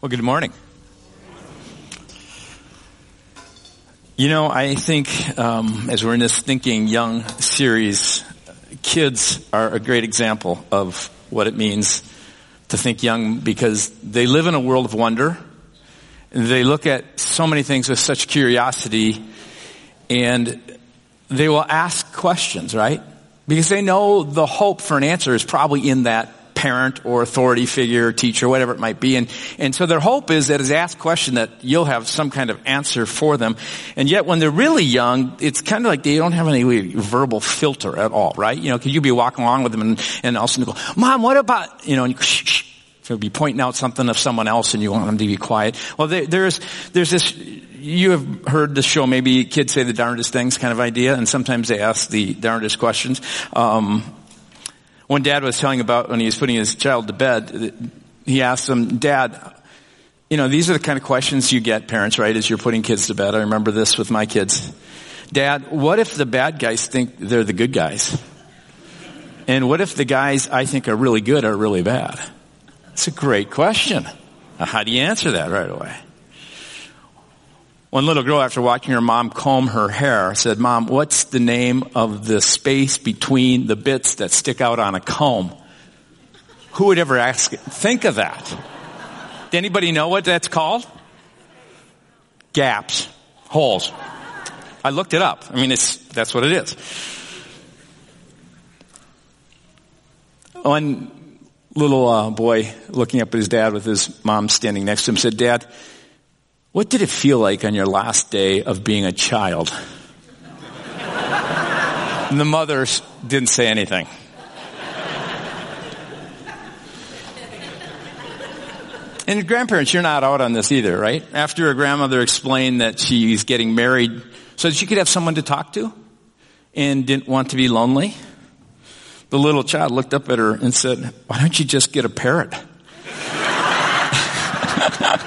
Well, good morning. You know, I think um, as we're in this Thinking Young series, kids are a great example of what it means to think young because they live in a world of wonder. They look at so many things with such curiosity and they will ask questions, right? Because they know the hope for an answer is probably in that parent or authority figure, teacher, whatever it might be. And, and so their hope is that as they ask question that you'll have some kind of answer for them. And yet when they're really young, it's kind of like they don't have any verbal filter at all, right? You know, cause you'd be walking along with them and, and all of a sudden go, mom, what about, you know, and you shh, shh. Be pointing out something of someone else and you want them to be quiet. Well, there, there's, there's this, you have heard the show, maybe kids say the darndest things kind of idea, and sometimes they ask the darndest questions. Um, when dad was telling about when he was putting his child to bed, he asked him, Dad, you know, these are the kind of questions you get, parents, right, as you're putting kids to bed. I remember this with my kids. Dad, what if the bad guys think they're the good guys? And what if the guys I think are really good are really bad? It's a great question. How do you answer that right away? One little girl, after watching her mom comb her hair, said, Mom, what's the name of the space between the bits that stick out on a comb? Who would ever ask it? Think of that. Does anybody know what that's called? Gaps. Holes. I looked it up. I mean, it's, that's what it is. One little uh, boy looking up at his dad with his mom standing next to him said, Dad, what did it feel like on your last day of being a child? and the mother didn't say anything. And grandparents, you're not out on this either, right? After your grandmother explained that she's getting married so that she could have someone to talk to and didn't want to be lonely, the little child looked up at her and said, why don't you just get a parrot?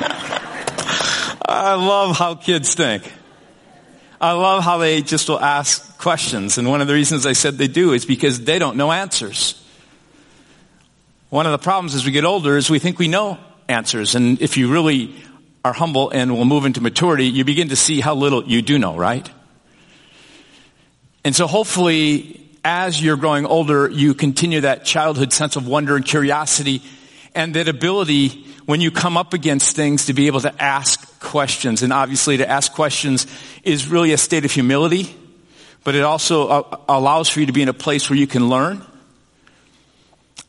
I love how kids think. I love how they just will ask questions. And one of the reasons I said they do is because they don't know answers. One of the problems as we get older is we think we know answers. And if you really are humble and will move into maturity, you begin to see how little you do know, right? And so hopefully, as you're growing older, you continue that childhood sense of wonder and curiosity and that ability when you come up against things to be able to ask questions. And obviously to ask questions is really a state of humility, but it also uh, allows for you to be in a place where you can learn.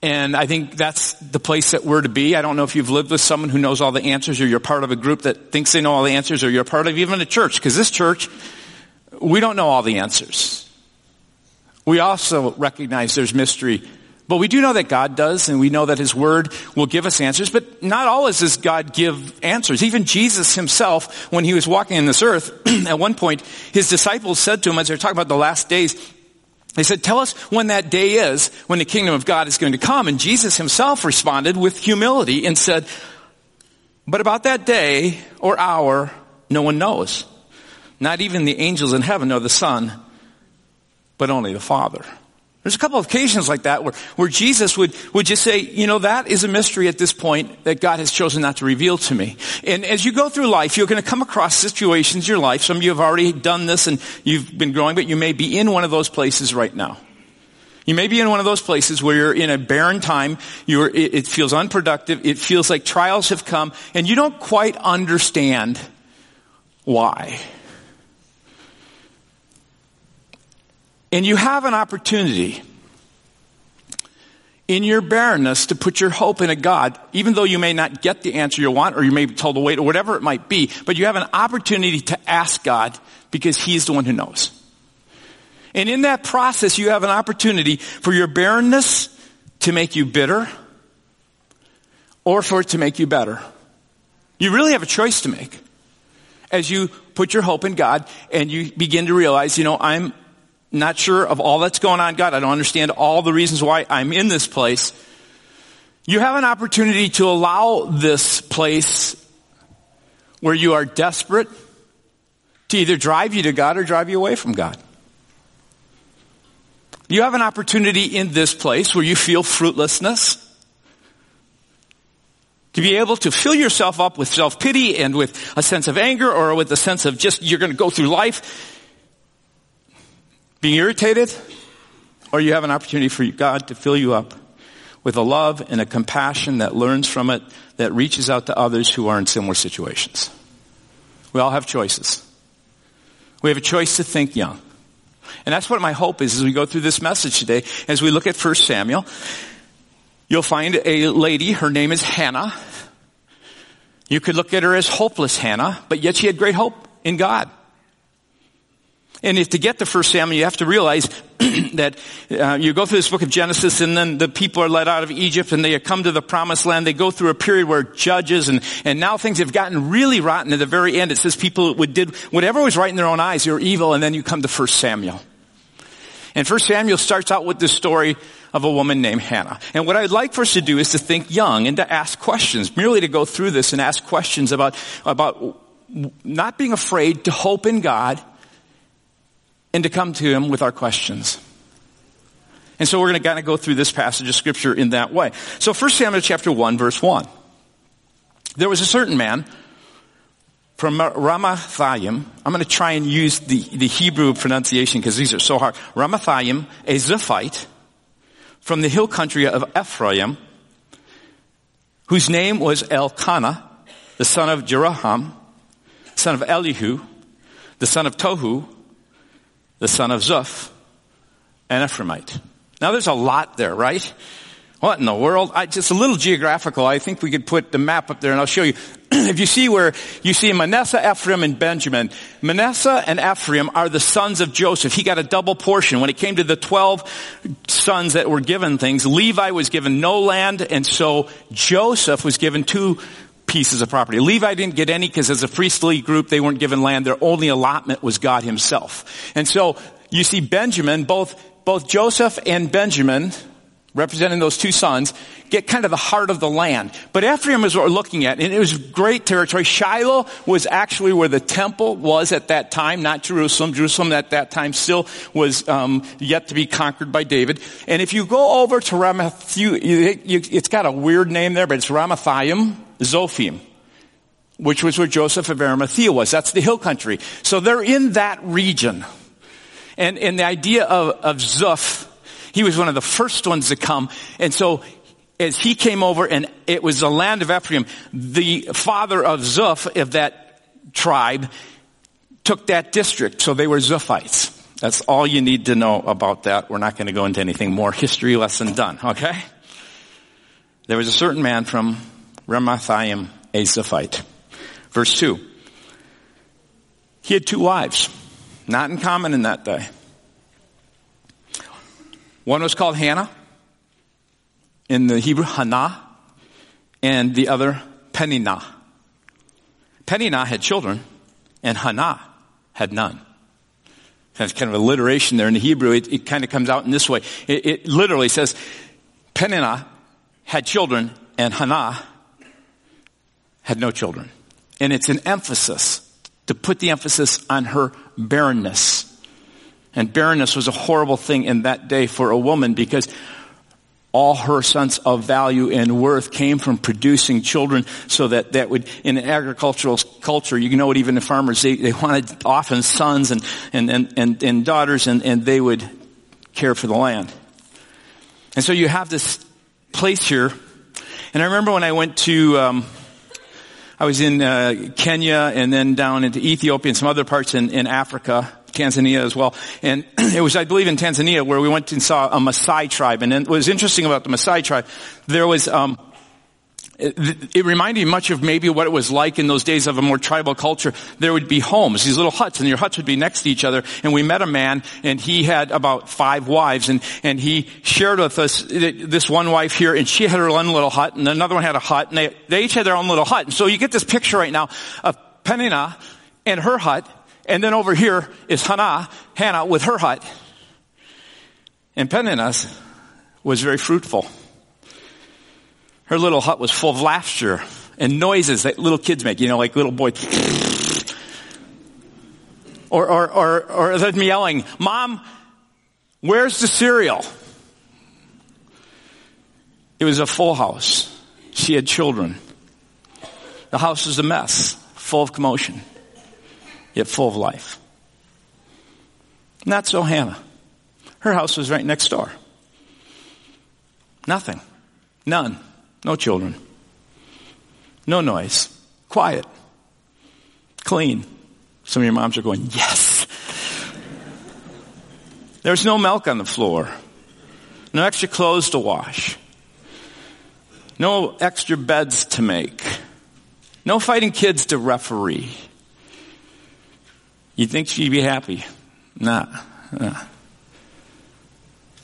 And I think that's the place that we're to be. I don't know if you've lived with someone who knows all the answers or you're part of a group that thinks they know all the answers or you're part of even a church. Because this church, we don't know all the answers. We also recognize there's mystery but we do know that God does, and we know that His Word will give us answers, but not always does God give answers. Even Jesus Himself, when He was walking in this earth, at one point, His disciples said to Him, as they're talking about the last days, they said, tell us when that day is, when the kingdom of God is going to come. And Jesus Himself responded with humility and said, but about that day or hour, no one knows. Not even the angels in heaven know the Son, but only the Father. There's a couple of occasions like that where, where Jesus would, would just say, you know, that is a mystery at this point that God has chosen not to reveal to me. And as you go through life, you're going to come across situations in your life. Some of you have already done this and you've been growing, but you may be in one of those places right now. You may be in one of those places where you're in a barren time, you're, it, it feels unproductive, it feels like trials have come, and you don't quite understand why. And you have an opportunity in your barrenness to put your hope in a God, even though you may not get the answer you want or you may be told to wait or whatever it might be, but you have an opportunity to ask God because He's the one who knows. And in that process, you have an opportunity for your barrenness to make you bitter or for it to make you better. You really have a choice to make as you put your hope in God and you begin to realize, you know, I'm not sure of all that's going on, God. I don't understand all the reasons why I'm in this place. You have an opportunity to allow this place where you are desperate to either drive you to God or drive you away from God. You have an opportunity in this place where you feel fruitlessness To be able to fill yourself up with self-pity and with a sense of anger or with a sense of just you're going to go through life being irritated or you have an opportunity for God to fill you up with a love and a compassion that learns from it, that reaches out to others who are in similar situations. We all have choices. We have a choice to think young. And that's what my hope is as we go through this message today. As we look at 1 Samuel, you'll find a lady, her name is Hannah. You could look at her as hopeless Hannah, but yet she had great hope in God. And if to get to First Samuel, you have to realize that uh, you go through this book of Genesis, and then the people are led out of Egypt, and they come to the Promised Land. They go through a period where judges, and and now things have gotten really rotten. At the very end, it says people would did whatever was right in their own eyes. You're evil, and then you come to First Samuel. And First Samuel starts out with this story of a woman named Hannah. And what I'd like for us to do is to think young and to ask questions, merely to go through this and ask questions about about not being afraid to hope in God and to come to Him with our questions. And so we're going to kind of go through this passage of scripture in that way. So 1 Samuel chapter 1 verse 1. There was a certain man from Ramathaim. I'm going to try and use the, the Hebrew pronunciation because these are so hard. Ramathaim, a Zephite from the hill country of Ephraim, whose name was Elkanah, the son of Jeroham, son of Elihu, the son of Tohu, the son of Zuph, an Ephraimite. Now there's a lot there, right? What in the world? I, just a little geographical. I think we could put the map up there and I'll show you. if you see where you see Manasseh, Ephraim, and Benjamin, Manasseh and Ephraim are the sons of Joseph. He got a double portion. When it came to the 12 sons that were given things, Levi was given no land and so Joseph was given two pieces of property. Levi didn't get any because as a priestly group, they weren't given land. Their only allotment was God himself. And so you see Benjamin, both, both Joseph and Benjamin, representing those two sons, get kind of the heart of the land. But Ephraim is what we're looking at, and it was great territory. Shiloh was actually where the temple was at that time, not Jerusalem. Jerusalem at that time still was um, yet to be conquered by David. And if you go over to Ramath, it's got a weird name there, but it's Ramathaim. Zophim, which was where Joseph of Arimathea was. That's the hill country. So they're in that region. And, and the idea of, of Zuph, he was one of the first ones to come. And so as he came over and it was the land of Ephraim, the father of Zoph of that tribe took that district. So they were Zophites. That's all you need to know about that. We're not going to go into anything more. History lesson done. Okay? There was a certain man from Ramathaim a. Verse 2. He had two wives, not in common in that day. One was called Hannah, in the Hebrew, Hannah, and the other, Peninnah. Peninnah had children, and Hannah had none. That's kind of alliteration there in the Hebrew. It, it kind of comes out in this way. It, it literally says, Peninnah had children, and Hannah had no children. And it's an emphasis to put the emphasis on her barrenness. And barrenness was a horrible thing in that day for a woman because all her sense of value and worth came from producing children so that that would, in agricultural culture, you know what even the farmers, they, they wanted often sons and, and, and, and, and daughters and, and they would care for the land. And so you have this place here. And I remember when I went to, um, I was in uh, Kenya and then down into Ethiopia and some other parts in, in Africa, Tanzania as well. And it was, I believe, in Tanzania where we went and saw a Maasai tribe. And what was interesting about the Maasai tribe, there was um, it, it, reminded me much of maybe what it was like in those days of a more tribal culture. There would be homes, these little huts, and your huts would be next to each other. And we met a man, and he had about five wives, and, and he shared with us this one wife here, and she had her own little hut, and another one had a hut, and they, they each had their own little hut. And so you get this picture right now of Peninnah and her hut, and then over here is Hannah, Hannah with her hut. And Peninnah was very fruitful. Her little hut was full of laughter and noises that little kids make, you know, like little boys. Or, or, or, or them yelling, Mom, where's the cereal? It was a full house. She had children. The house was a mess, full of commotion, yet full of life. Not so Hannah. Her house was right next door. Nothing. None. No children. No noise. Quiet. Clean. Some of your moms are going, yes. There's no milk on the floor. No extra clothes to wash. No extra beds to make. No fighting kids to referee. You'd think she'd be happy. Nah. nah.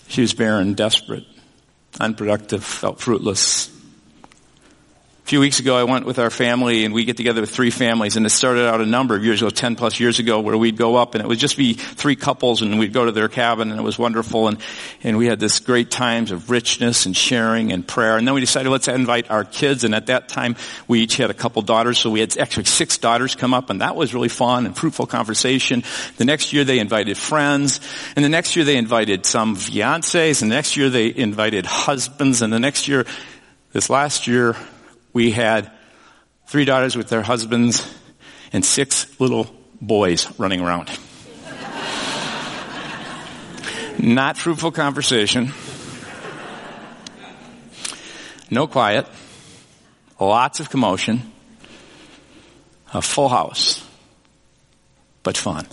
She was barren, desperate, unproductive, felt fruitless. Few weeks ago, I went with our family and we get together with three families and it started out a number of years ago, 10 plus years ago, where we'd go up and it would just be three couples and we'd go to their cabin and it was wonderful and, and we had this great times of richness and sharing and prayer. And then we decided let's invite our kids and at that time we each had a couple daughters, so we had actually six daughters come up and that was really fun and fruitful conversation. The next year they invited friends and the next year they invited some fiancés and the next year they invited husbands and the next year, this last year, we had three daughters with their husbands and six little boys running around. Not fruitful conversation. No quiet. Lots of commotion. A full house. But fun.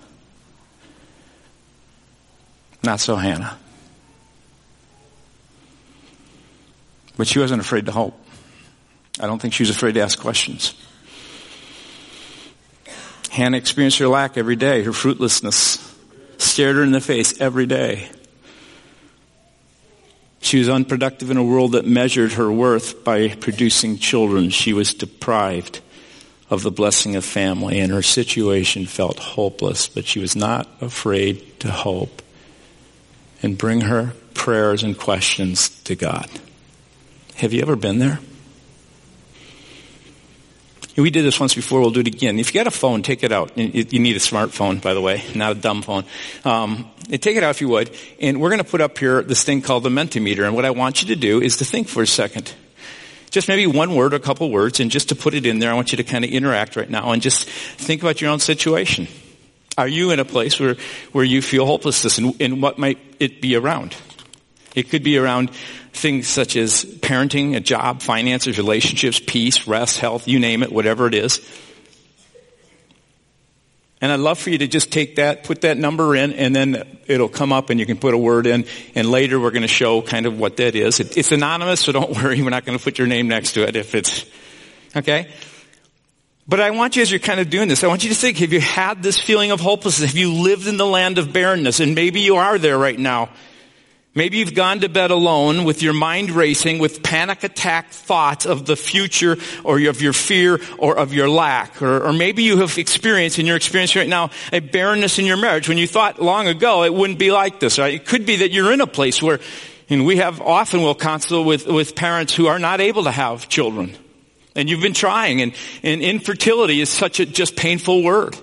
Not so Hannah. But she wasn't afraid to hope. I don't think she was afraid to ask questions. Hannah experienced her lack every day, her fruitlessness stared her in the face every day. She was unproductive in a world that measured her worth by producing children. She was deprived of the blessing of family and her situation felt hopeless, but she was not afraid to hope and bring her prayers and questions to God. Have you ever been there? We did this once before. We'll do it again. If you got a phone, take it out. You need a smartphone, by the way, not a dumb phone. Um, take it out if you would. And we're going to put up here this thing called the Mentimeter. And what I want you to do is to think for a second. Just maybe one word or a couple words. And just to put it in there, I want you to kind of interact right now and just think about your own situation. Are you in a place where, where you feel hopelessness and, and what might it be around? It could be around things such as parenting, a job, finances, relationships, peace, rest, health, you name it, whatever it is. And I'd love for you to just take that, put that number in, and then it'll come up and you can put a word in. And later we're going to show kind of what that is. It, it's anonymous, so don't worry. We're not going to put your name next to it if it's, okay? But I want you, as you're kind of doing this, I want you to think, have you had this feeling of hopelessness? Have you lived in the land of barrenness? And maybe you are there right now. Maybe you've gone to bed alone with your mind racing with panic attack thoughts of the future or of your fear or of your lack. Or, or maybe you have experienced and you're experiencing right now a barrenness in your marriage when you thought long ago it wouldn't be like this. Right? It could be that you're in a place where, and we have often will counsel with, with parents who are not able to have children. And you've been trying and, and infertility is such a just painful word.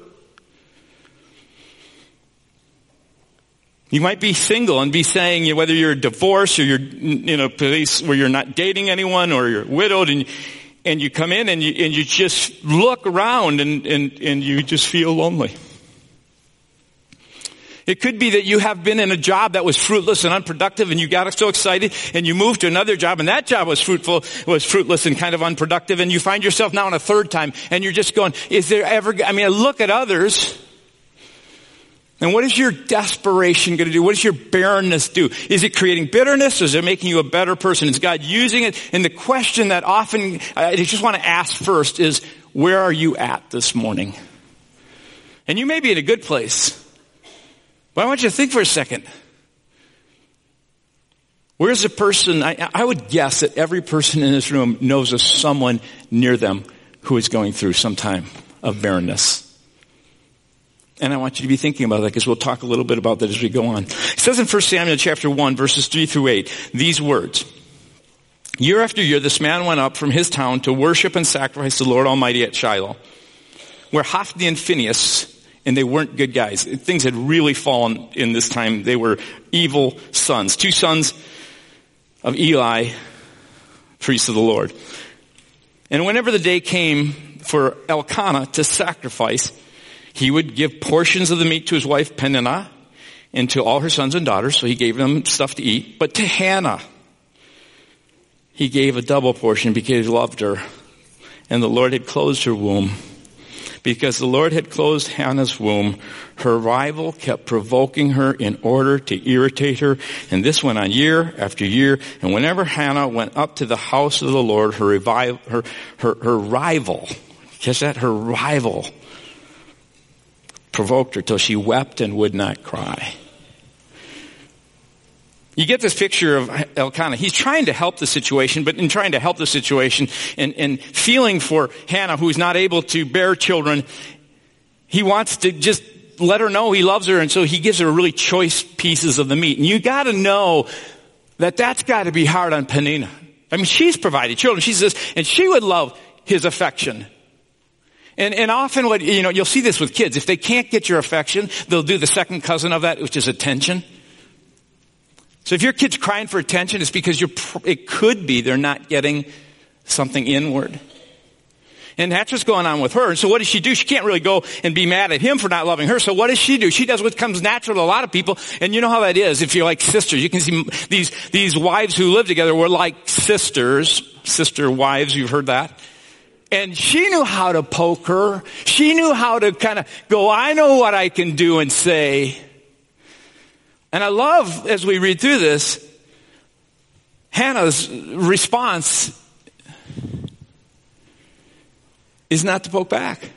You might be single and be saying, you know, whether you're divorced or you're in a place where you're not dating anyone or you're widowed and, and you come in and you, and you just look around and, and, and you just feel lonely. It could be that you have been in a job that was fruitless and unproductive and you got so excited and you moved to another job and that job was fruitful, was fruitless and kind of unproductive and you find yourself now in a third time and you're just going, is there ever, I mean, I look at others and what is your desperation going to do? What does your barrenness do? Is it creating bitterness? Is it making you a better person? Is God using it? And the question that often I just want to ask first is, where are you at this morning? And you may be in a good place. But I want you to think for a second. Where's the person? I, I would guess that every person in this room knows of someone near them who is going through some time of barrenness. And I want you to be thinking about that because we'll talk a little bit about that as we go on. It says in 1 Samuel chapter 1 verses 3 through 8, these words. Year after year, this man went up from his town to worship and sacrifice the Lord Almighty at Shiloh, where Hophni and Phinehas, and they weren't good guys. Things had really fallen in this time. They were evil sons. Two sons of Eli, priest of the Lord. And whenever the day came for Elkanah to sacrifice, he would give portions of the meat to his wife Peninnah and to all her sons and daughters, so he gave them stuff to eat. But to Hannah, he gave a double portion because he loved her. And the Lord had closed her womb. Because the Lord had closed Hannah's womb, her rival kept provoking her in order to irritate her. And this went on year after year. And whenever Hannah went up to the house of the Lord, her, revival, her, her, her rival, catch that? Her rival provoked her till she wept and would not cry. You get this picture of Elkanah. He's trying to help the situation, but in trying to help the situation and, and feeling for Hannah, who's not able to bear children, he wants to just let her know he loves her, and so he gives her really choice pieces of the meat. And you gotta know that that's gotta be hard on Peninnah. I mean, she's provided children. She says, and she would love his affection. And, and often what, you know, you'll see this with kids. If they can't get your affection, they'll do the second cousin of that, which is attention. So if your kid's crying for attention, it's because you're, it could be they're not getting something inward. And that's what's going on with her. And so what does she do? She can't really go and be mad at him for not loving her. So what does she do? She does what comes natural to a lot of people. And you know how that is. If you're like sisters, you can see these, these wives who live together were like sisters, sister wives. You've heard that. And she knew how to poke her. She knew how to kind of go, I know what I can do and say. And I love, as we read through this, Hannah's response is not to poke back.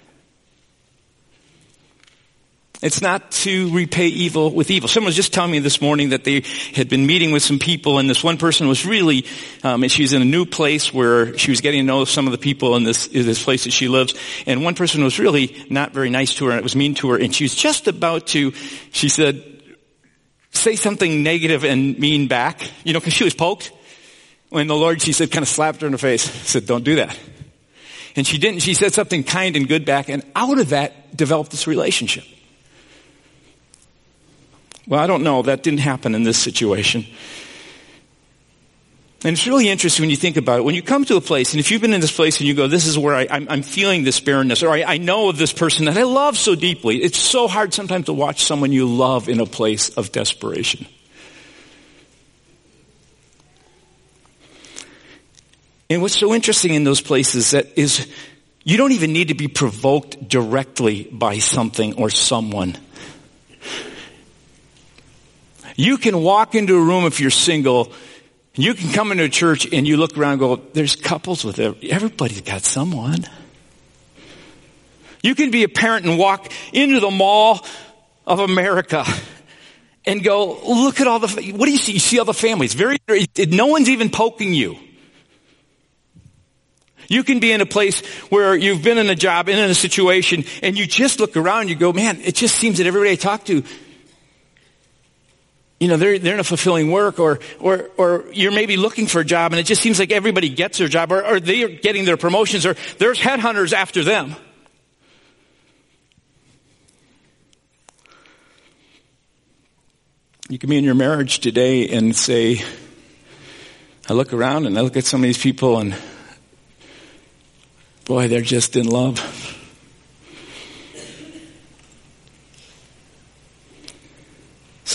It's not to repay evil with evil. Someone was just telling me this morning that they had been meeting with some people and this one person was really, um, and she's in a new place where she was getting to know some of the people in this, in this place that she lives. And one person was really not very nice to her and it was mean to her and she was just about to, she said, say something negative and mean back, you know, cause she was poked. When the Lord, she said, kind of slapped her in the face, said, don't do that. And she didn't. She said something kind and good back, and out of that developed this relationship. Well, I don't know. That didn't happen in this situation. And it's really interesting when you think about it. When you come to a place, and if you've been in this place and you go, this is where I, am feeling this barrenness, or I, I know of this person that I love so deeply, it's so hard sometimes to watch someone you love in a place of desperation. And what's so interesting in those places that is you don't even need to be provoked directly by something or someone. You can walk into a room if you're single, and you can come into a church and you look around and go, there's couples with every, everybody's got someone. You can be a parent and walk into the mall of America and go, look at all the, what do you see? You see all the families. Very, no one's even poking you. You can be in a place where you've been in a job and in a situation and you just look around you go, man, it just seems that everybody I talk to, you know, they're, they're in a fulfilling work or, or, or you're maybe looking for a job and it just seems like everybody gets their job or, or they're getting their promotions or there's headhunters after them. You can be in your marriage today and say, I look around and I look at some of these people and Boy, they're just in love.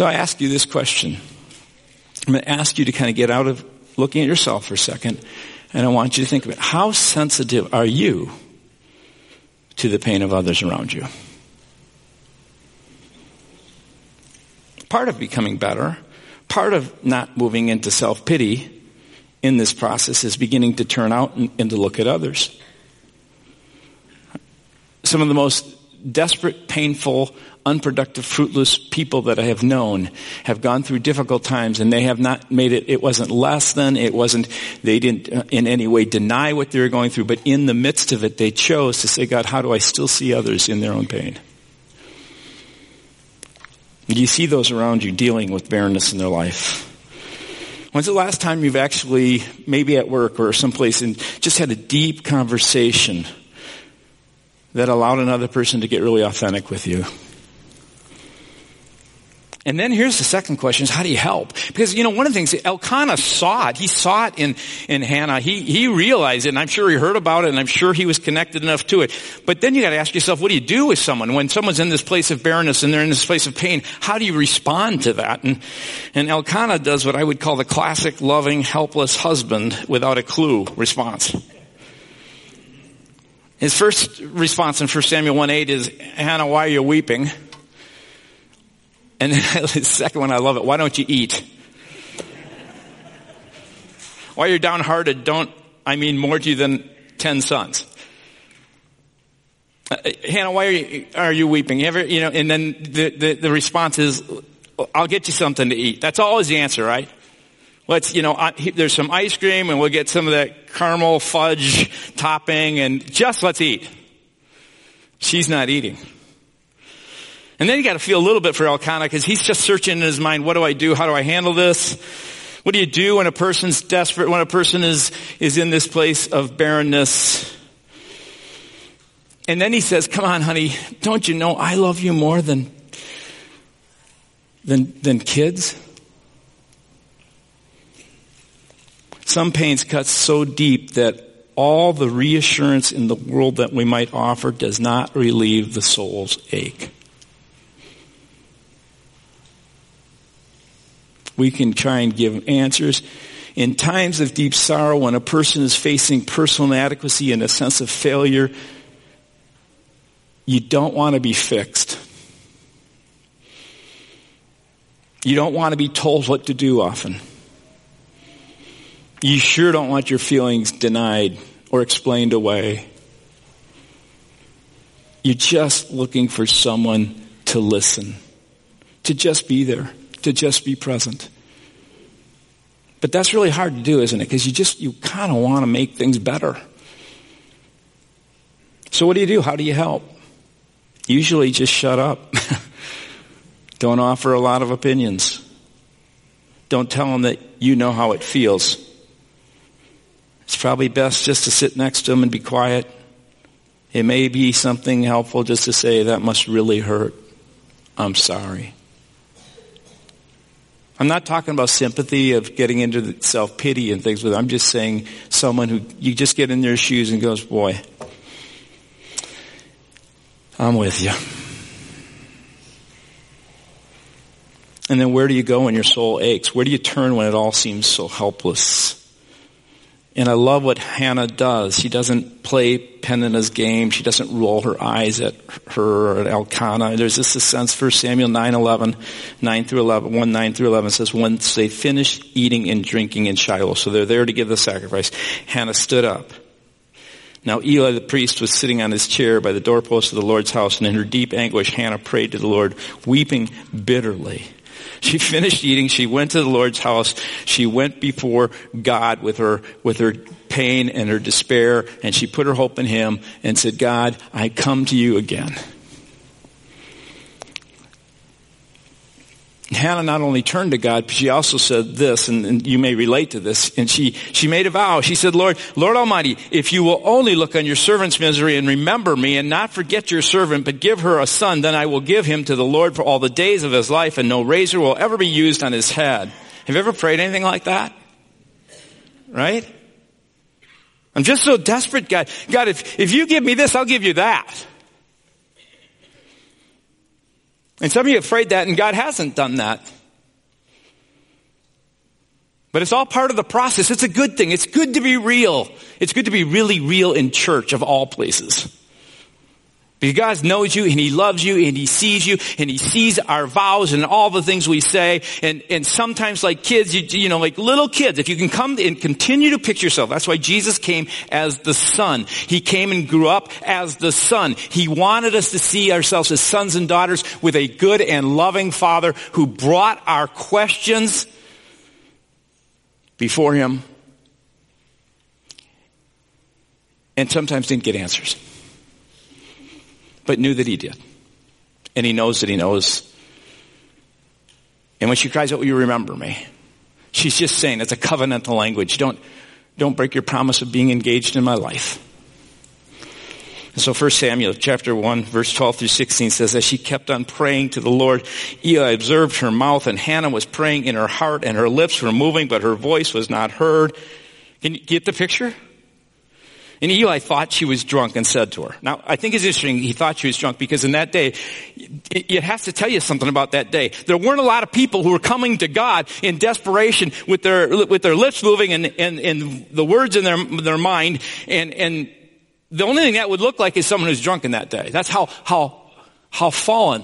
So I ask you this question. I'm going to ask you to kind of get out of looking at yourself for a second, and I want you to think about how sensitive are you to the pain of others around you? Part of becoming better, part of not moving into self-pity in this process is beginning to turn out and, and to look at others some of the most desperate, painful, unproductive, fruitless people that I have known have gone through difficult times and they have not made it, it wasn't less than, it wasn't, they didn't uh, in any way deny what they were going through, but in the midst of it, they chose to say, God, how do I still see others in their own pain? Do you see those around you dealing with barrenness in their life? When's the last time you've actually, maybe at work or someplace, and just had a deep conversation that allowed another person to get really authentic with you. And then here's the second question is how do you help? Because, you know, one of the things, Elkanah saw it. He saw it in, in Hannah. He, he realized it and I'm sure he heard about it and I'm sure he was connected enough to it. But then you gotta ask yourself, what do you do with someone when someone's in this place of barrenness and they're in this place of pain? How do you respond to that? And, and Elkanah does what I would call the classic loving, helpless husband without a clue response. His first response in 1 Samuel 1-8 is, Hannah, why are you weeping? And then the second one, I love it. Why don't you eat? Why you're downhearted, don't I mean more to you than ten sons? Uh, Hannah, why are you, are you weeping? You ever, you know, and then the, the, the, response is, I'll get you something to eat. That's always the answer, right? Let's, you know, there's some ice cream and we'll get some of that caramel fudge topping and just let's eat. She's not eating. And then you got to feel a little bit for Elkanah because he's just searching in his mind, what do I do? How do I handle this? What do you do when a person's desperate, when a person is, is in this place of barrenness? And then he says, come on, honey, don't you know I love you more than, than, than kids? Some pains cut so deep that all the reassurance in the world that we might offer does not relieve the soul's ache. We can try and give answers. In times of deep sorrow, when a person is facing personal inadequacy and a sense of failure, you don't want to be fixed. You don't want to be told what to do often. You sure don't want your feelings denied or explained away. You're just looking for someone to listen, to just be there to just be present. But that's really hard to do, isn't it? Because you just, you kind of want to make things better. So what do you do? How do you help? Usually just shut up. Don't offer a lot of opinions. Don't tell them that you know how it feels. It's probably best just to sit next to them and be quiet. It may be something helpful just to say, that must really hurt. I'm sorry. I'm not talking about sympathy of getting into self-pity and things, but I'm just saying someone who you just get in their shoes and goes, boy, I'm with you. And then where do you go when your soul aches? Where do you turn when it all seems so helpless? And I love what Hannah does. She doesn't play Peninnah's game. She doesn't roll her eyes at her or at Elkanah. There's this a sense for Samuel 9, 11, 9 through 11, 1, 9 through 11 says, once they finished eating and drinking in Shiloh, so they're there to give the sacrifice, Hannah stood up. Now Eli the priest was sitting on his chair by the doorpost of the Lord's house, and in her deep anguish, Hannah prayed to the Lord, weeping bitterly. She finished eating. She went to the Lord's house. She went before God with her, with her pain and her despair and she put her hope in Him and said, God, I come to you again. Hannah not only turned to God, but she also said this, and, and, you may relate to this, and she, she made a vow. She said, Lord, Lord Almighty, if you will only look on your servant's misery and remember me and not forget your servant, but give her a son, then I will give him to the Lord for all the days of his life and no razor will ever be used on his head. Have you ever prayed anything like that? Right? I'm just so desperate, God. God, if, if you give me this, I'll give you that. And some of you have prayed that and God hasn't done that. But it's all part of the process. It's a good thing. It's good to be real. It's good to be really real in church of all places. Because God knows you and He loves you and He sees you and He sees our vows and all the things we say. And, and sometimes like kids, you, you know, like little kids, if you can come and continue to picture yourself. That's why Jesus came as the Son. He came and grew up as the Son. He wanted us to see ourselves as sons and daughters with a good and loving Father who brought our questions before Him and sometimes didn't get answers but knew that he did. And he knows that he knows. And when she cries out, will you remember me? She's just saying, it's a covenantal language. Don't, don't break your promise of being engaged in my life. And So 1 Samuel chapter 1 verse 12 through 16 says, as she kept on praying to the Lord, Eli observed her mouth and Hannah was praying in her heart and her lips were moving, but her voice was not heard. Can you get the picture? And Eli thought she was drunk and said to her. Now, I think it's interesting he thought she was drunk because in that day, it has to tell you something about that day. There weren't a lot of people who were coming to God in desperation with their, with their lips moving and, and, and the words in their, their mind. And, and the only thing that would look like is someone who's drunk in that day. That's how, how, how fallen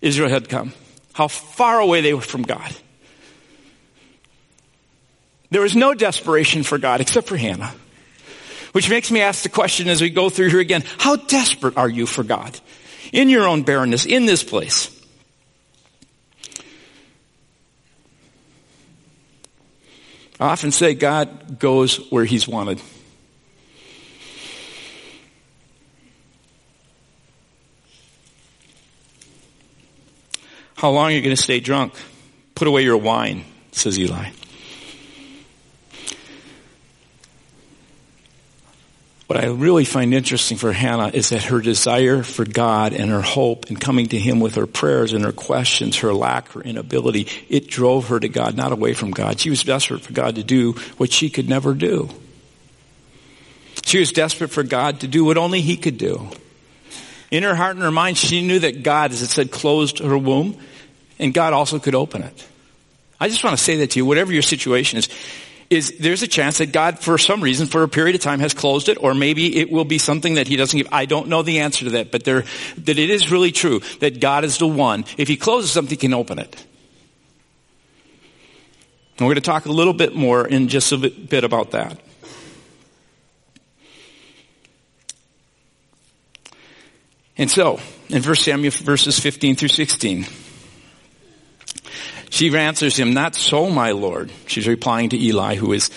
Israel had come. How far away they were from God. There was no desperation for God except for Hannah. Which makes me ask the question as we go through here again, how desperate are you for God? In your own barrenness, in this place. I often say God goes where He's wanted. How long are you going to stay drunk? Put away your wine, says Eli. What I really find interesting for Hannah is that her desire for God and her hope and coming to Him with her prayers and her questions, her lack, her inability, it drove her to God, not away from God. She was desperate for God to do what she could never do. She was desperate for God to do what only He could do. In her heart and her mind, she knew that God, as it said, closed her womb, and God also could open it. I just want to say that to you, whatever your situation is, is there's a chance that God, for some reason, for a period of time, has closed it, or maybe it will be something that He doesn't give. I don't know the answer to that, but there, that it is really true that God is the one. If He closes something, He can open it. And we're going to talk a little bit more in just a bit about that. And so, in 1 Samuel verses 15 through 16, she answers him, not so, my Lord. She's replying to Eli, who is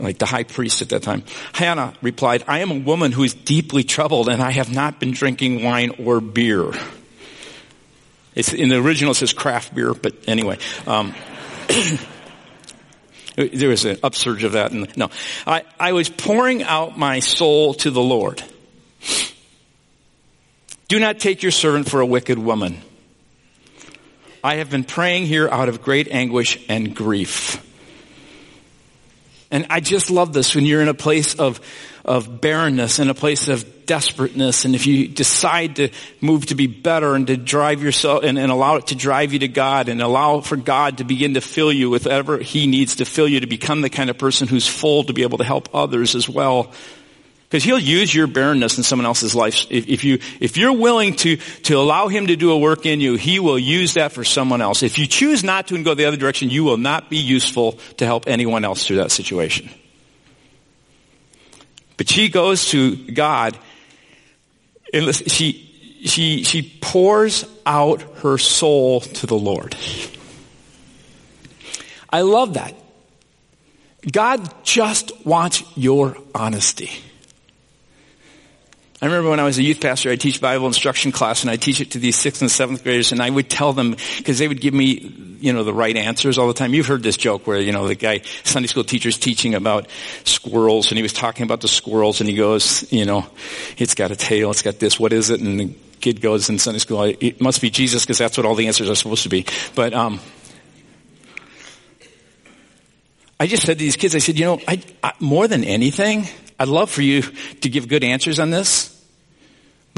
like the high priest at that time. Hannah replied, I am a woman who is deeply troubled and I have not been drinking wine or beer. It's, in the original it says craft beer, but anyway. Um, there was an upsurge of that. And no, I, I was pouring out my soul to the Lord. Do not take your servant for a wicked woman. I have been praying here out of great anguish and grief. And I just love this when you're in a place of, of barrenness, in a place of desperateness, and if you decide to move to be better and to drive yourself and, and allow it to drive you to God and allow for God to begin to fill you with whatever He needs to fill you to become the kind of person who's full to be able to help others as well. Because he'll use your barrenness in someone else's life. If, if, you, if you're willing to, to allow him to do a work in you, he will use that for someone else. If you choose not to and go the other direction, you will not be useful to help anyone else through that situation. But she goes to God and she, she, she pours out her soul to the Lord. I love that. God just wants your honesty. I remember when I was a youth pastor, I'd teach Bible instruction class and I'd teach it to these sixth and seventh graders and I would tell them, because they would give me, you know, the right answers all the time. You've heard this joke where, you know, the guy, Sunday school teacher's teaching about squirrels and he was talking about the squirrels and he goes, you know, it's got a tail, it's got this, what is it? And the kid goes in Sunday school, it must be Jesus because that's what all the answers are supposed to be. But, um, I just said to these kids, I said, you know, I, I, more than anything, I'd love for you to give good answers on this.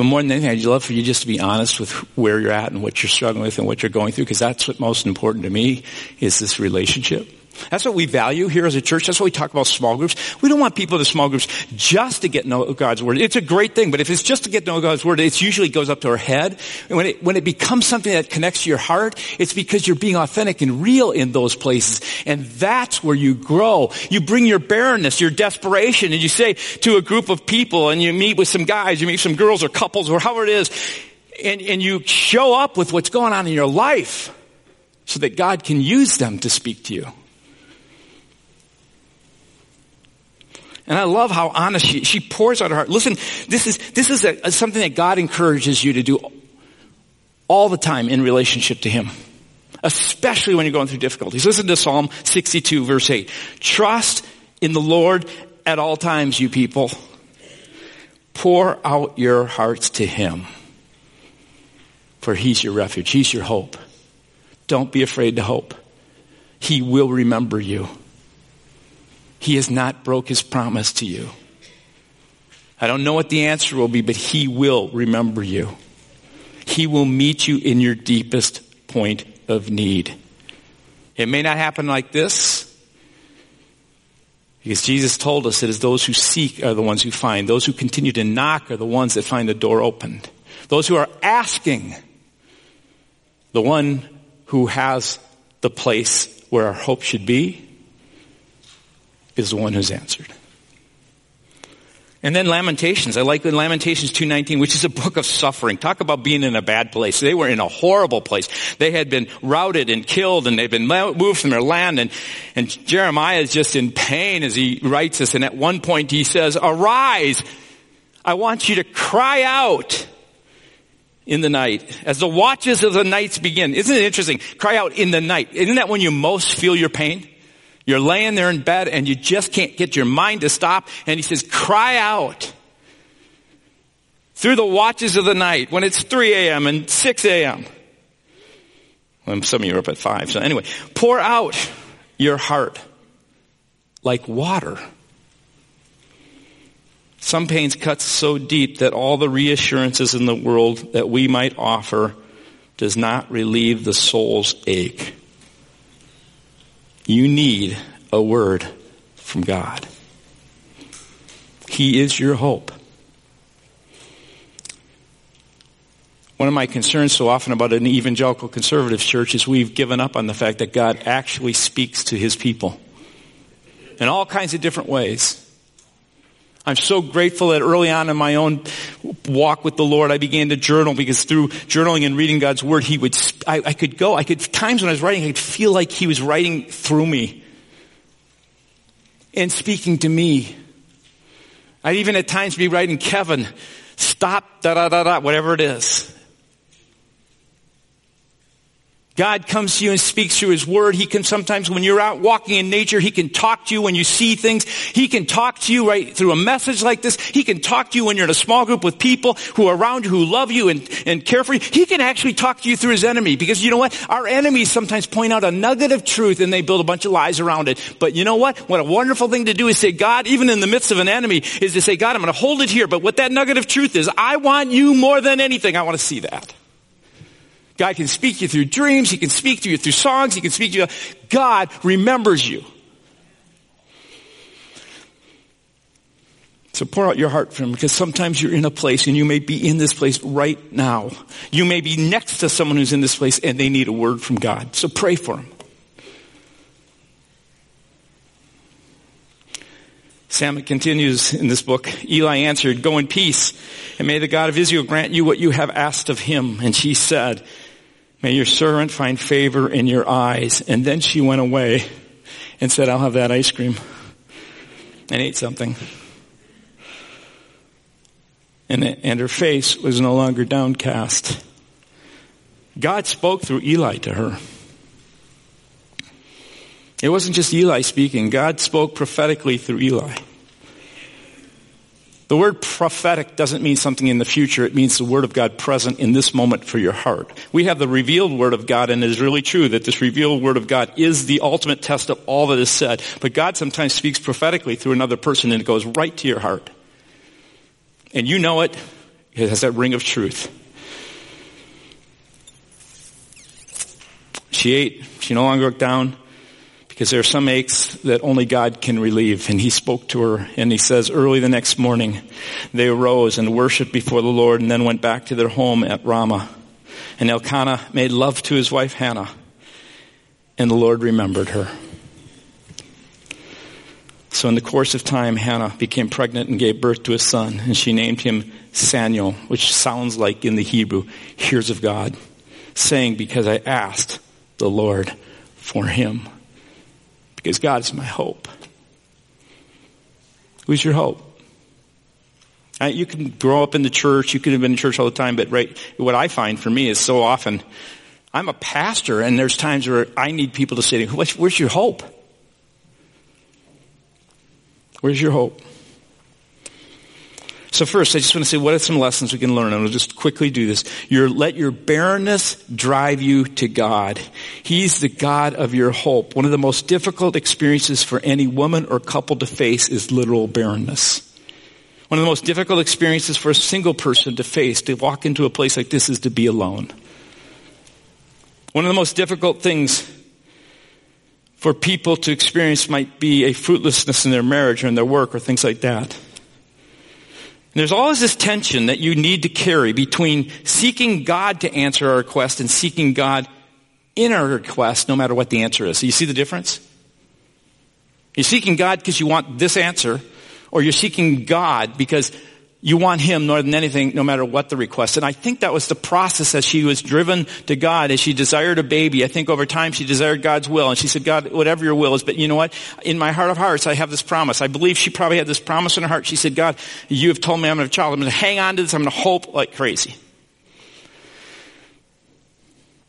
But more than anything, I'd love for you just to be honest with where you're at and what you're struggling with and what you're going through, because that's what's most important to me is this relationship. That's what we value here as a church. That's why we talk about small groups. We don't want people in the small groups just to get know God's word. It's a great thing, but if it's just to get to know God's word, it usually goes up to our head. And when it, when it becomes something that connects to your heart, it's because you're being authentic and real in those places. And that's where you grow. You bring your barrenness, your desperation, and you say to a group of people, and you meet with some guys, you meet some girls or couples or however it is, and, and you show up with what's going on in your life so that God can use them to speak to you. And I love how honest she, she pours out her heart. Listen, this is, this is a, something that God encourages you to do all the time in relationship to Him. Especially when you're going through difficulties. Listen to Psalm 62 verse 8. Trust in the Lord at all times, you people. Pour out your hearts to Him. For He's your refuge. He's your hope. Don't be afraid to hope. He will remember you. He has not broke His promise to you. I don't know what the answer will be, but He will remember you. He will meet you in your deepest point of need. It may not happen like this, because Jesus told us that as those who seek are the ones who find. Those who continue to knock are the ones that find the door opened. Those who are asking, the one who has the place where our hope should be, is the one who's answered. And then Lamentations. I like Lamentations 2.19, which is a book of suffering. Talk about being in a bad place. They were in a horrible place. They had been routed and killed and they've been moved from their land and, and Jeremiah is just in pain as he writes this. And at one point he says, arise. I want you to cry out in the night as the watches of the nights begin. Isn't it interesting? Cry out in the night. Isn't that when you most feel your pain? You're laying there in bed and you just can't get your mind to stop. And he says, cry out through the watches of the night when it's 3 a.m. and 6 a.m. Well, some of you are up at 5. So anyway, pour out your heart like water. Some pains cut so deep that all the reassurances in the world that we might offer does not relieve the soul's ache. You need a word from God. He is your hope. One of my concerns so often about an evangelical conservative church is we've given up on the fact that God actually speaks to his people in all kinds of different ways. I'm so grateful that early on in my own walk with the Lord, I began to journal because through journaling and reading God's Word, He would, I, I could go, I could, times when I was writing, I could feel like He was writing through me and speaking to me. I'd even at times be writing, Kevin, stop, da da da da, whatever it is. God comes to you and speaks through His Word. He can sometimes, when you're out walking in nature, He can talk to you when you see things. He can talk to you right through a message like this. He can talk to you when you're in a small group with people who are around you, who love you and, and care for you. He can actually talk to you through His enemy because you know what? Our enemies sometimes point out a nugget of truth and they build a bunch of lies around it. But you know what? What a wonderful thing to do is say, God, even in the midst of an enemy, is to say, God, I'm going to hold it here. But what that nugget of truth is, I want you more than anything. I want to see that. God can speak to you through dreams. He can speak to you through songs. He can speak to you. God remembers you. So pour out your heart for him because sometimes you're in a place and you may be in this place right now. You may be next to someone who's in this place and they need a word from God. So pray for him. Sam continues in this book. Eli answered, go in peace and may the God of Israel grant you what you have asked of him. And she said, May your servant find favor in your eyes. And then she went away and said, I'll have that ice cream. And ate something. And, and her face was no longer downcast. God spoke through Eli to her. It wasn't just Eli speaking. God spoke prophetically through Eli. The word prophetic doesn't mean something in the future. It means the word of God present in this moment for your heart. We have the revealed word of God and it is really true that this revealed word of God is the ultimate test of all that is said. But God sometimes speaks prophetically through another person and it goes right to your heart. And you know it. It has that ring of truth. She ate. She no longer looked down because there are some aches that only God can relieve. And he spoke to her and he says, early the next morning, they arose and worshiped before the Lord and then went back to their home at Ramah. And Elkanah made love to his wife Hannah and the Lord remembered her. So in the course of time, Hannah became pregnant and gave birth to a son and she named him Samuel, which sounds like in the Hebrew, hears of God, saying, because I asked the Lord for him because God is my hope. Who's your hope? Uh, you can grow up in the church, you could have been in church all the time, but right, what I find for me is so often, I'm a pastor and there's times where I need people to say, where's your hope? Where's your hope? So first, I just want to say what are some lessons we can learn? And we'll just quickly do this. Your, let your barrenness drive you to God. He's the God of your hope. One of the most difficult experiences for any woman or couple to face is literal barrenness. One of the most difficult experiences for a single person to face, to walk into a place like this, is to be alone. One of the most difficult things for people to experience might be a fruitlessness in their marriage or in their work or things like that. And there's always this tension that you need to carry between seeking God to answer our request and seeking God in our request, no matter what the answer is. So you see the difference? You're seeking God because you want this answer, or you're seeking God because you want him more than anything, no matter what the request. And I think that was the process as she was driven to God, as she desired a baby. I think over time she desired God's will. And she said, God, whatever your will is, but you know what? In my heart of hearts, I have this promise. I believe she probably had this promise in her heart. She said, God, you have told me I'm going to have a child. I'm going to hang on to this. I'm going to hope like crazy.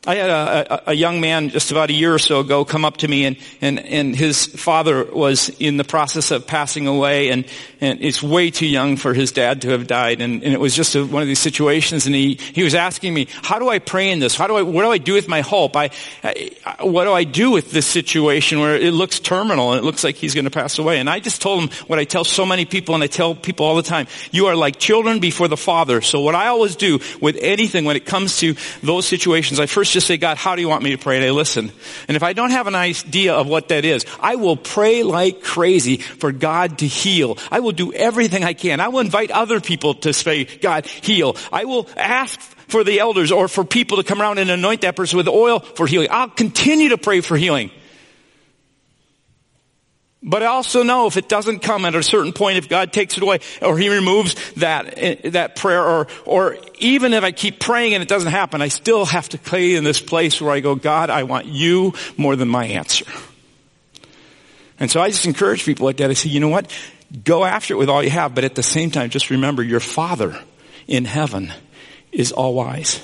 I had a, a, a, young man just about a year or so ago come up to me and, and, and his father was in the process of passing away and, and it's way too young for his dad to have died and, and it was just a, one of these situations and he, he was asking me, how do I pray in this? How do I, what do I do with my hope? I, I what do I do with this situation where it looks terminal and it looks like he's going to pass away? And I just told him what I tell so many people and I tell people all the time, you are like children before the father. So what I always do with anything when it comes to those situations, I first just say, God, how do you want me to pray? And I listen. And if I don't have an idea of what that is, I will pray like crazy for God to heal. I will do everything I can. I will invite other people to say, God, heal. I will ask for the elders or for people to come around and anoint that person with oil for healing. I'll continue to pray for healing. But I also know if it doesn't come at a certain point, if God takes it away or He removes that, eh, that prayer or, or even if I keep praying and it doesn't happen, I still have to play in this place where I go, God, I want you more than my answer. And so I just encourage people like that. I say, you know what? Go after it with all you have, but at the same time, just remember your Father in heaven is all wise.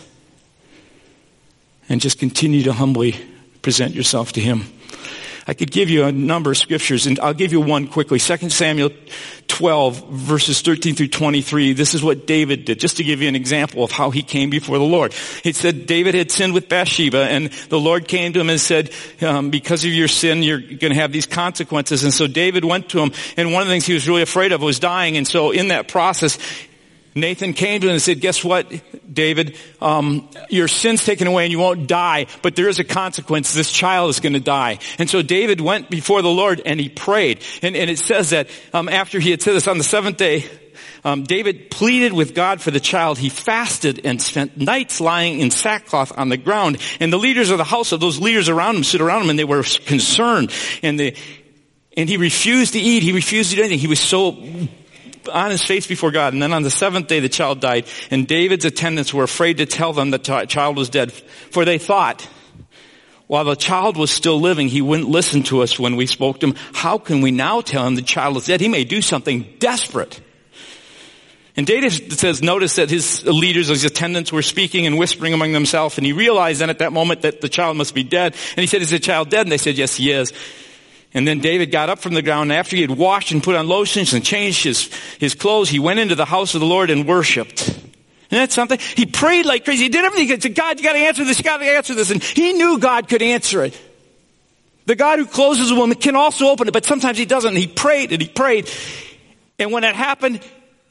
And just continue to humbly present yourself to Him. I could give you a number of scriptures and I'll give you one quickly. 2 Samuel 12 verses 13 through 23. This is what David did, just to give you an example of how he came before the Lord. It said David had sinned with Bathsheba and the Lord came to him and said, um, because of your sin, you're going to have these consequences. And so David went to him and one of the things he was really afraid of was dying. And so in that process, Nathan came to him and said, guess what, David? Um, your sin's taken away and you won't die, but there is a consequence. This child is going to die. And so David went before the Lord and he prayed. And, and it says that um, after he had said this on the seventh day, um, David pleaded with God for the child. He fasted and spent nights lying in sackcloth on the ground. And the leaders of the house, of those leaders around him, stood around him and they were concerned. And and he refused to eat. He refused to do anything. He was so on his face before God. And then on the seventh day, the child died. And David's attendants were afraid to tell them the child was dead. For they thought, while the child was still living, he wouldn't listen to us when we spoke to him. How can we now tell him the child is dead? He may do something desperate. And David says, notice that his leaders, his attendants were speaking and whispering among themselves, and he realized then at that moment that the child must be dead. And he said, is the child dead? And they said, yes, he is. And then David got up from the ground after he had washed and put on lotions and changed his, his clothes. He went into the house of the Lord and worshiped. Isn't that something? He prayed like crazy. He did everything. He said, God, you gotta answer this, you gotta answer this. And he knew God could answer it. The God who closes a woman can also open it, but sometimes he doesn't. And he prayed and he prayed. And when it happened,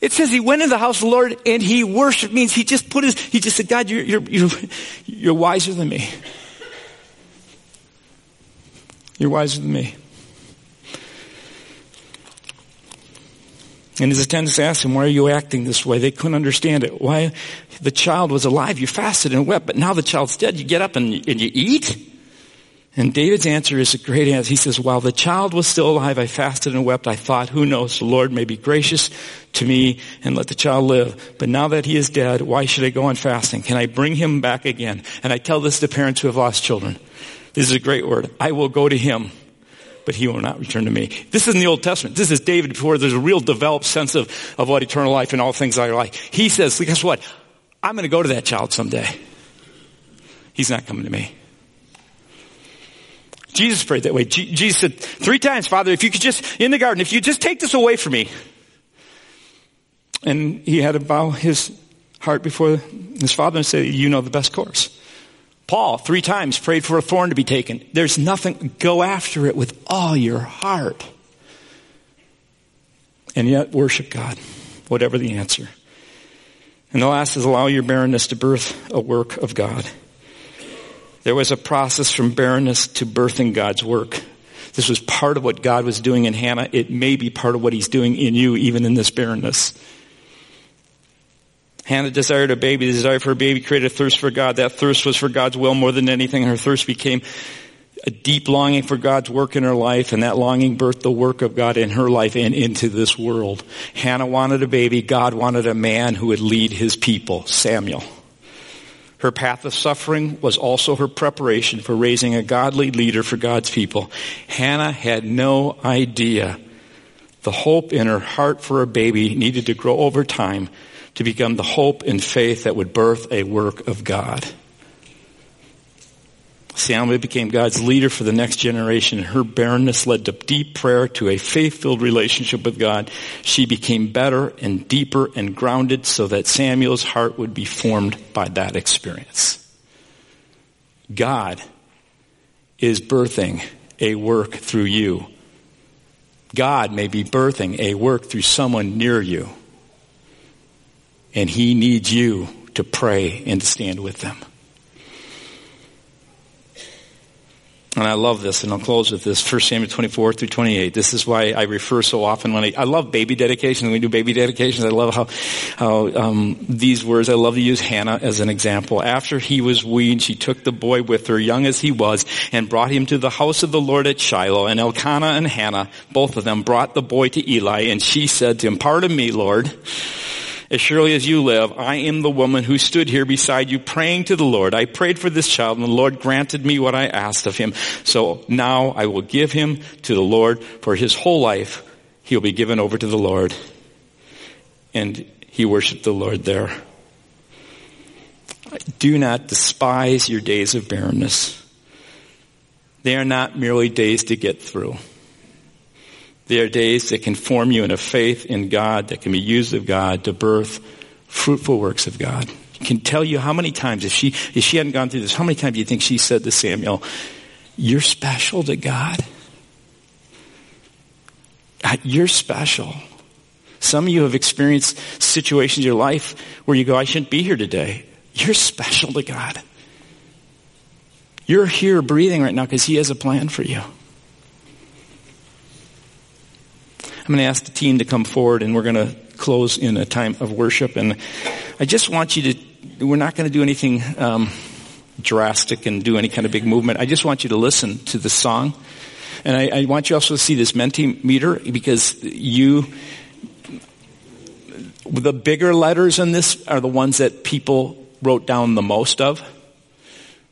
it says he went into the house of the Lord and he worshiped means he just put his, he just said, God, you're, you're, you're, you're wiser than me. You're wiser than me. And his attendants asked him, why are you acting this way? They couldn't understand it. Why? The child was alive. You fasted and wept, but now the child's dead. You get up and, and you eat? And David's answer is a great answer. He says, while the child was still alive, I fasted and wept. I thought, who knows, the Lord may be gracious to me and let the child live. But now that he is dead, why should I go on fasting? Can I bring him back again? And I tell this to parents who have lost children. This is a great word. I will go to him but he will not return to me. This is in the Old Testament. This is David before there's a real developed sense of, of what eternal life and all things are like. He says, guess what? I'm going to go to that child someday. He's not coming to me. Jesus prayed that way. Jesus said three times, Father, if you could just, in the garden, if you just take this away from me, And he had to bow his heart before his father and say, You know the best course. Paul, three times, prayed for a thorn to be taken. There's nothing, go after it with all your heart. And yet, worship God, whatever the answer. And the last is allow your barrenness to birth a work of God. There was a process from barrenness to birthing God's work. This was part of what God was doing in Hannah. It may be part of what He's doing in you, even in this barrenness. Hannah desired a baby. The desire for a baby created a thirst for God. That thirst was for God's will more than anything. Her thirst became a deep longing for God's work in her life, and that longing birthed the work of God in her life and into this world. Hannah wanted a baby. God wanted a man who would lead his people, Samuel. Her path of suffering was also her preparation for raising a godly leader for God's people. Hannah had no idea the hope in her heart for a baby needed to grow over time to become the hope and faith that would birth a work of God. Samuel became God's leader for the next generation. And her barrenness led to deep prayer to a faith-filled relationship with God. She became better and deeper and grounded so that Samuel's heart would be formed by that experience. God is birthing a work through you. God may be birthing a work through someone near you. And he needs you to pray and to stand with them. And I love this, and I'll close with this. 1 Samuel 24 through 28. This is why I refer so often when I, I love baby dedications. When we do baby dedications, I love how, how um, these words, I love to use Hannah as an example. After he was weaned, she took the boy with her, young as he was, and brought him to the house of the Lord at Shiloh. And Elkanah and Hannah, both of them, brought the boy to Eli, and she said to him, Pardon me, Lord. As surely as you live, I am the woman who stood here beside you praying to the Lord. I prayed for this child and the Lord granted me what I asked of him. So now I will give him to the Lord for his whole life. He'll be given over to the Lord. And he worshiped the Lord there. Do not despise your days of barrenness. They are not merely days to get through. They are days that can form you in a faith in God that can be used of God to birth fruitful works of God. Can tell you how many times, if she, if she hadn't gone through this, how many times do you think she said to Samuel, you're special to God? You're special. Some of you have experienced situations in your life where you go, I shouldn't be here today. You're special to God. You're here breathing right now because He has a plan for you. I'm going to ask the team to come forward and we're going to close in a time of worship. And I just want you to, we're not going to do anything um, drastic and do any kind of big movement. I just want you to listen to the song. And I, I want you also to see this Mentimeter because you, the bigger letters in this are the ones that people wrote down the most of.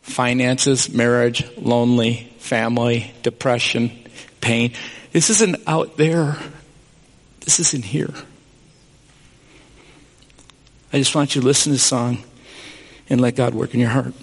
Finances, marriage, lonely, family, depression, pain. This isn't out there this isn't here. I just want you to listen to the song and let God work in your heart.